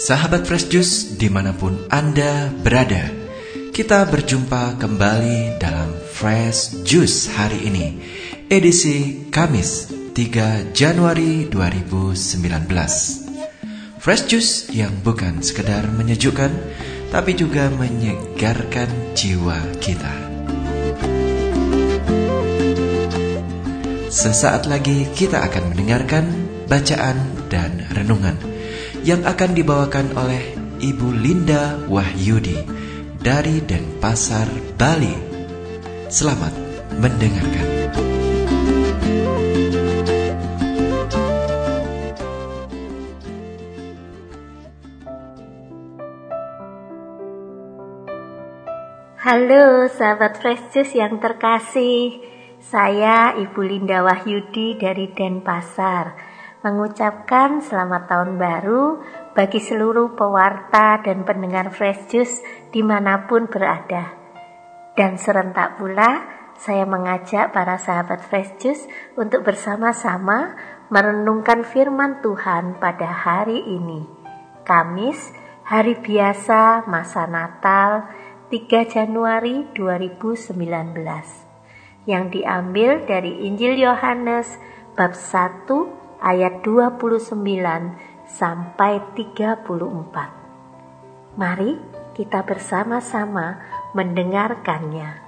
Sahabat Fresh Juice di mana pun Anda berada Kita berjumpa kembali dalam Fresh Juice hari ini Edisi Kamis 3 Januari 2019 Fresh Juice yang bukan sekedar menyejukkan Tapi juga menyegarkan jiwa kita. Sesaat lagi kita akan mendengarkan bacaan dan renungan yang akan dibawakan oleh Ibu Linda Wahyudi dari Denpasar, Bali. Selamat mendengarkan. Halo sahabat Fresh Juice yang terkasih Saya Ibu Linda Wahyudi dari Denpasar mengucapkan selamat tahun baru bagi seluruh pewarta dan pendengar Fresh Juice di mana pun berada. Dan serentak pula, saya mengajak para sahabat Fresh Juice untuk bersama-sama merenungkan firman Tuhan pada hari ini. Kamis, hari biasa masa Natal, 3 Januari 2019 yang diambil dari Injil Yohanes bab 1 ayat 29 sampai 34. Mari kita bersama-sama mendengarkannya.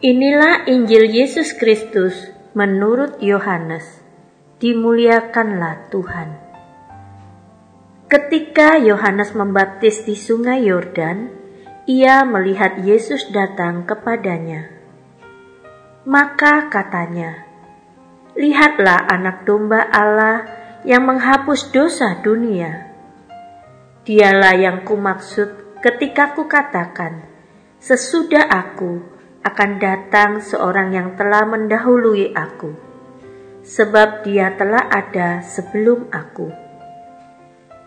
Inilah Injil Yesus Kristus menurut Yohanes. Dimuliakanlah Tuhan. Ketika Yohanes membaptis di Sungai Yordan, ia melihat Yesus datang kepadanya. Maka katanya, Lihatlah anak domba Allah yang menghapus dosa dunia. Dialah yang kumaksud ketika kukatakan, sesudah aku akan datang seorang yang telah mendahului aku, sebab dia telah ada sebelum aku.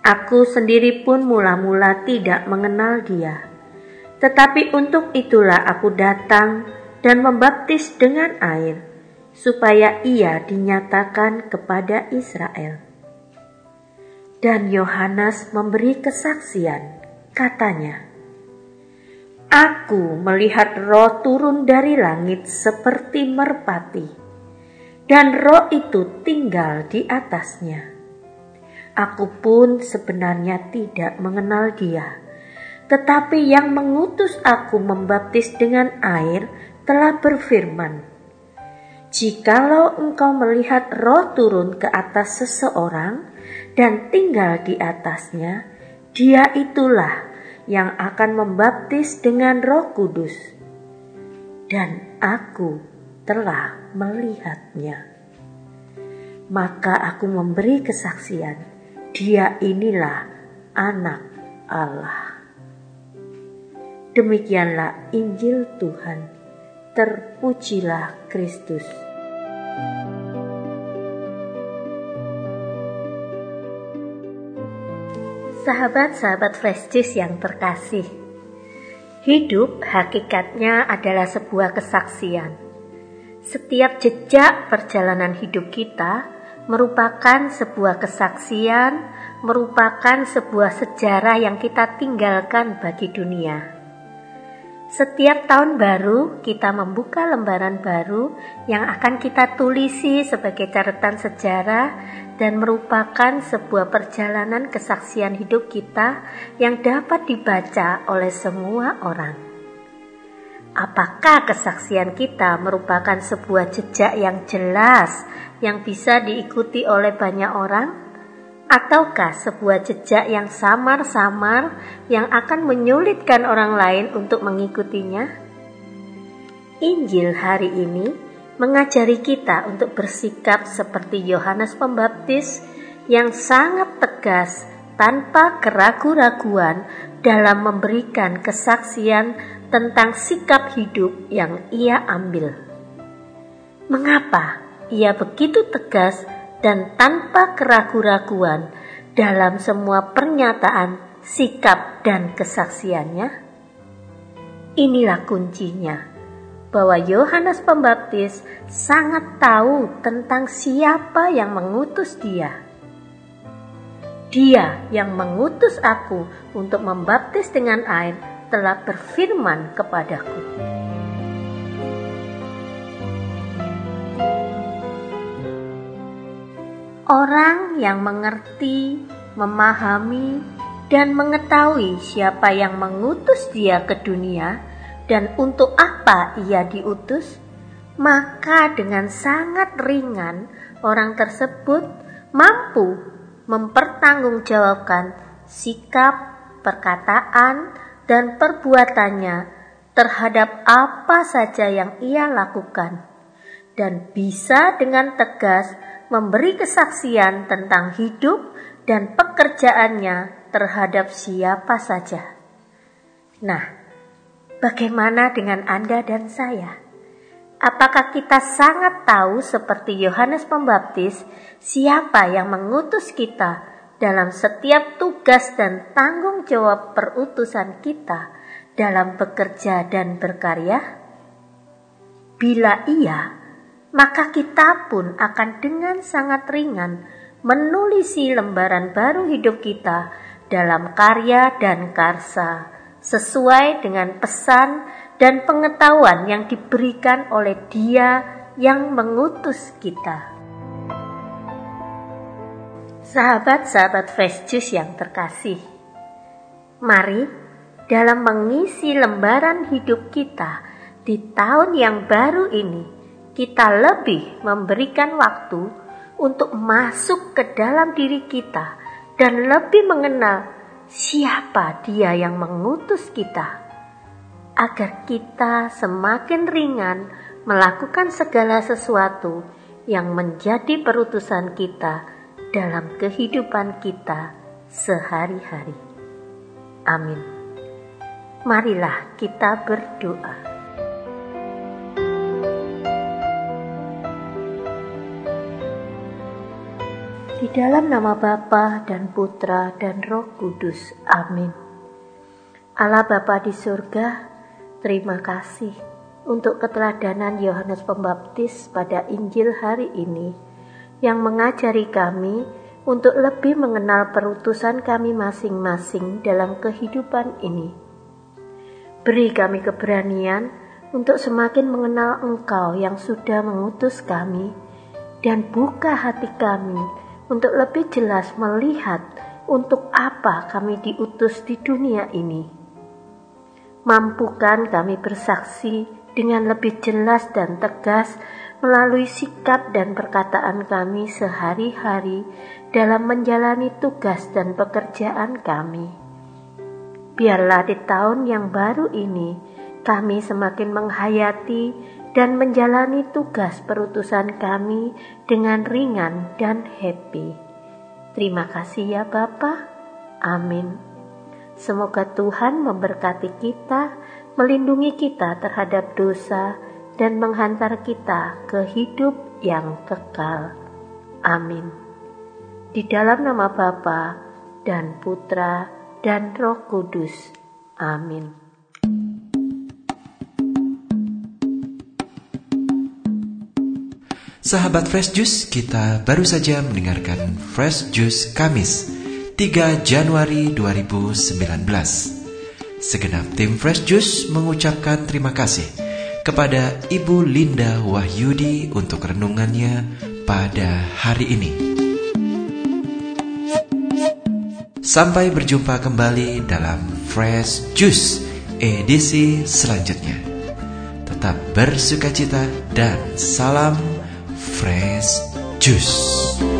Aku sendiri pun mula-mula tidak mengenal dia, tetapi untuk itulah aku datang dan membaptis dengan air supaya ia dinyatakan kepada Israel. Dan Yohanes memberi kesaksian, katanya, Aku melihat roh turun dari langit seperti merpati, dan roh itu tinggal di atasnya. Aku pun sebenarnya tidak mengenal dia, tetapi yang mengutus aku membaptis dengan air telah berfirman, Jikalau engkau melihat roh turun ke atas seseorang dan tinggal di atasnya, dia itulah yang akan membaptis dengan roh kudus. Dan aku telah melihatnya. Maka aku memberi kesaksian, dia inilah anak Allah. Demikianlah Injil Tuhan. Terpujilah Kristus. Sahabat-sahabat Juice yang terkasih, hidup hakikatnya adalah sebuah kesaksian. Setiap jejak perjalanan hidup kita merupakan sebuah kesaksian, merupakan sebuah sejarah yang kita tinggalkan bagi dunia. Setiap tahun baru, kita membuka lembaran baru yang akan kita tulisi sebagai catatan sejarah dan merupakan sebuah perjalanan kesaksian hidup kita yang dapat dibaca oleh semua orang. Apakah kesaksian kita merupakan sebuah jejak yang jelas yang bisa diikuti oleh banyak orang? Ataukah sebuah jejak yang samar-samar yang akan menyulitkan orang lain untuk mengikutinya? Injil hari ini mengajari kita untuk bersikap seperti Yohanes Pembaptis yang sangat tegas tanpa keraguan-raguan dalam memberikan kesaksian tentang sikap hidup yang ia ambil. Mengapa ia begitu tegas dan tanpa keraguan-raguan dalam semua pernyataan, sikap, dan kesaksiannya? Inilah kuncinya bahwa Yohanes Pembaptis sangat tahu tentang siapa yang mengutus dia. Dia yang mengutus aku untuk membaptis dengan air telah berfirman kepadaku. Orang yang mengerti, memahami, dan mengetahui siapa yang mengutus dia ke dunia dan untuk apa ia diutus, maka dengan sangat ringan orang tersebut mampu mempertanggungjawabkan sikap, perkataan, dan perbuatannya terhadap apa saja yang ia lakukan, dan bisa dengan tegas memberi kesaksian tentang hidup dan pekerjaannya terhadap siapa saja. Nah, bagaimana dengan Anda dan saya? Apakah kita sangat tahu seperti Yohanes Pembaptis siapa yang mengutus kita dalam setiap tugas dan tanggung jawab perutusan kita dalam bekerja dan berkarya? Bila iya, maka kita pun akan dengan sangat ringan menulisi lembaran baru hidup kita dalam karya dan karsa sesuai dengan pesan dan pengetahuan yang diberikan oleh Dia yang mengutus kita. Sahabat-sahabat Fresh yang terkasih, mari dalam mengisi lembaran hidup kita di tahun yang baru ini, kita lebih memberikan waktu untuk masuk ke dalam diri kita dan lebih mengenal siapa Dia yang mengutus kita agar kita semakin ringan melakukan segala sesuatu yang menjadi perutusan kita dalam kehidupan kita sehari-hari. Amin. Marilah kita berdoa. Di dalam nama Bapa dan Putra dan Roh Kudus. Amin. Allah Bapa di surga, Terima kasih untuk keteladanan Yohanes Pembaptis pada Injil hari ini yang mengajari kami untuk lebih mengenal perutusan kami masing-masing dalam kehidupan ini. Beri kami keberanian untuk semakin mengenal Engkau yang sudah mengutus kami dan buka hati kami untuk lebih jelas melihat untuk apa kami diutus di dunia ini mampukan kami bersaksi dengan lebih jelas dan tegas melalui sikap dan perkataan kami sehari-hari dalam menjalani tugas dan pekerjaan kami. Biarlah di tahun yang baru ini kami semakin menghayati dan menjalani tugas perutusan kami dengan ringan dan happy. Terima kasih ya Bapak. Amin. Semoga Tuhan memberkati kita, melindungi kita terhadap dosa, dan menghantar kita ke hidup yang kekal. Amin. Di dalam nama Bapa dan Putra dan Roh Kudus. Amin. Sahabat Fresh Juice, kita baru saja mendengarkan Fresh Juice Kamis 3 Januari 2019. Segenap tim Fresh Juice mengucapkan terima kasih kepada Ibu Linda Wahyudi untuk renungannya pada hari ini. Sampai berjumpa kembali dalam Fresh Juice edisi selanjutnya. Tetap bersuka cita dan salam Fresh Juice.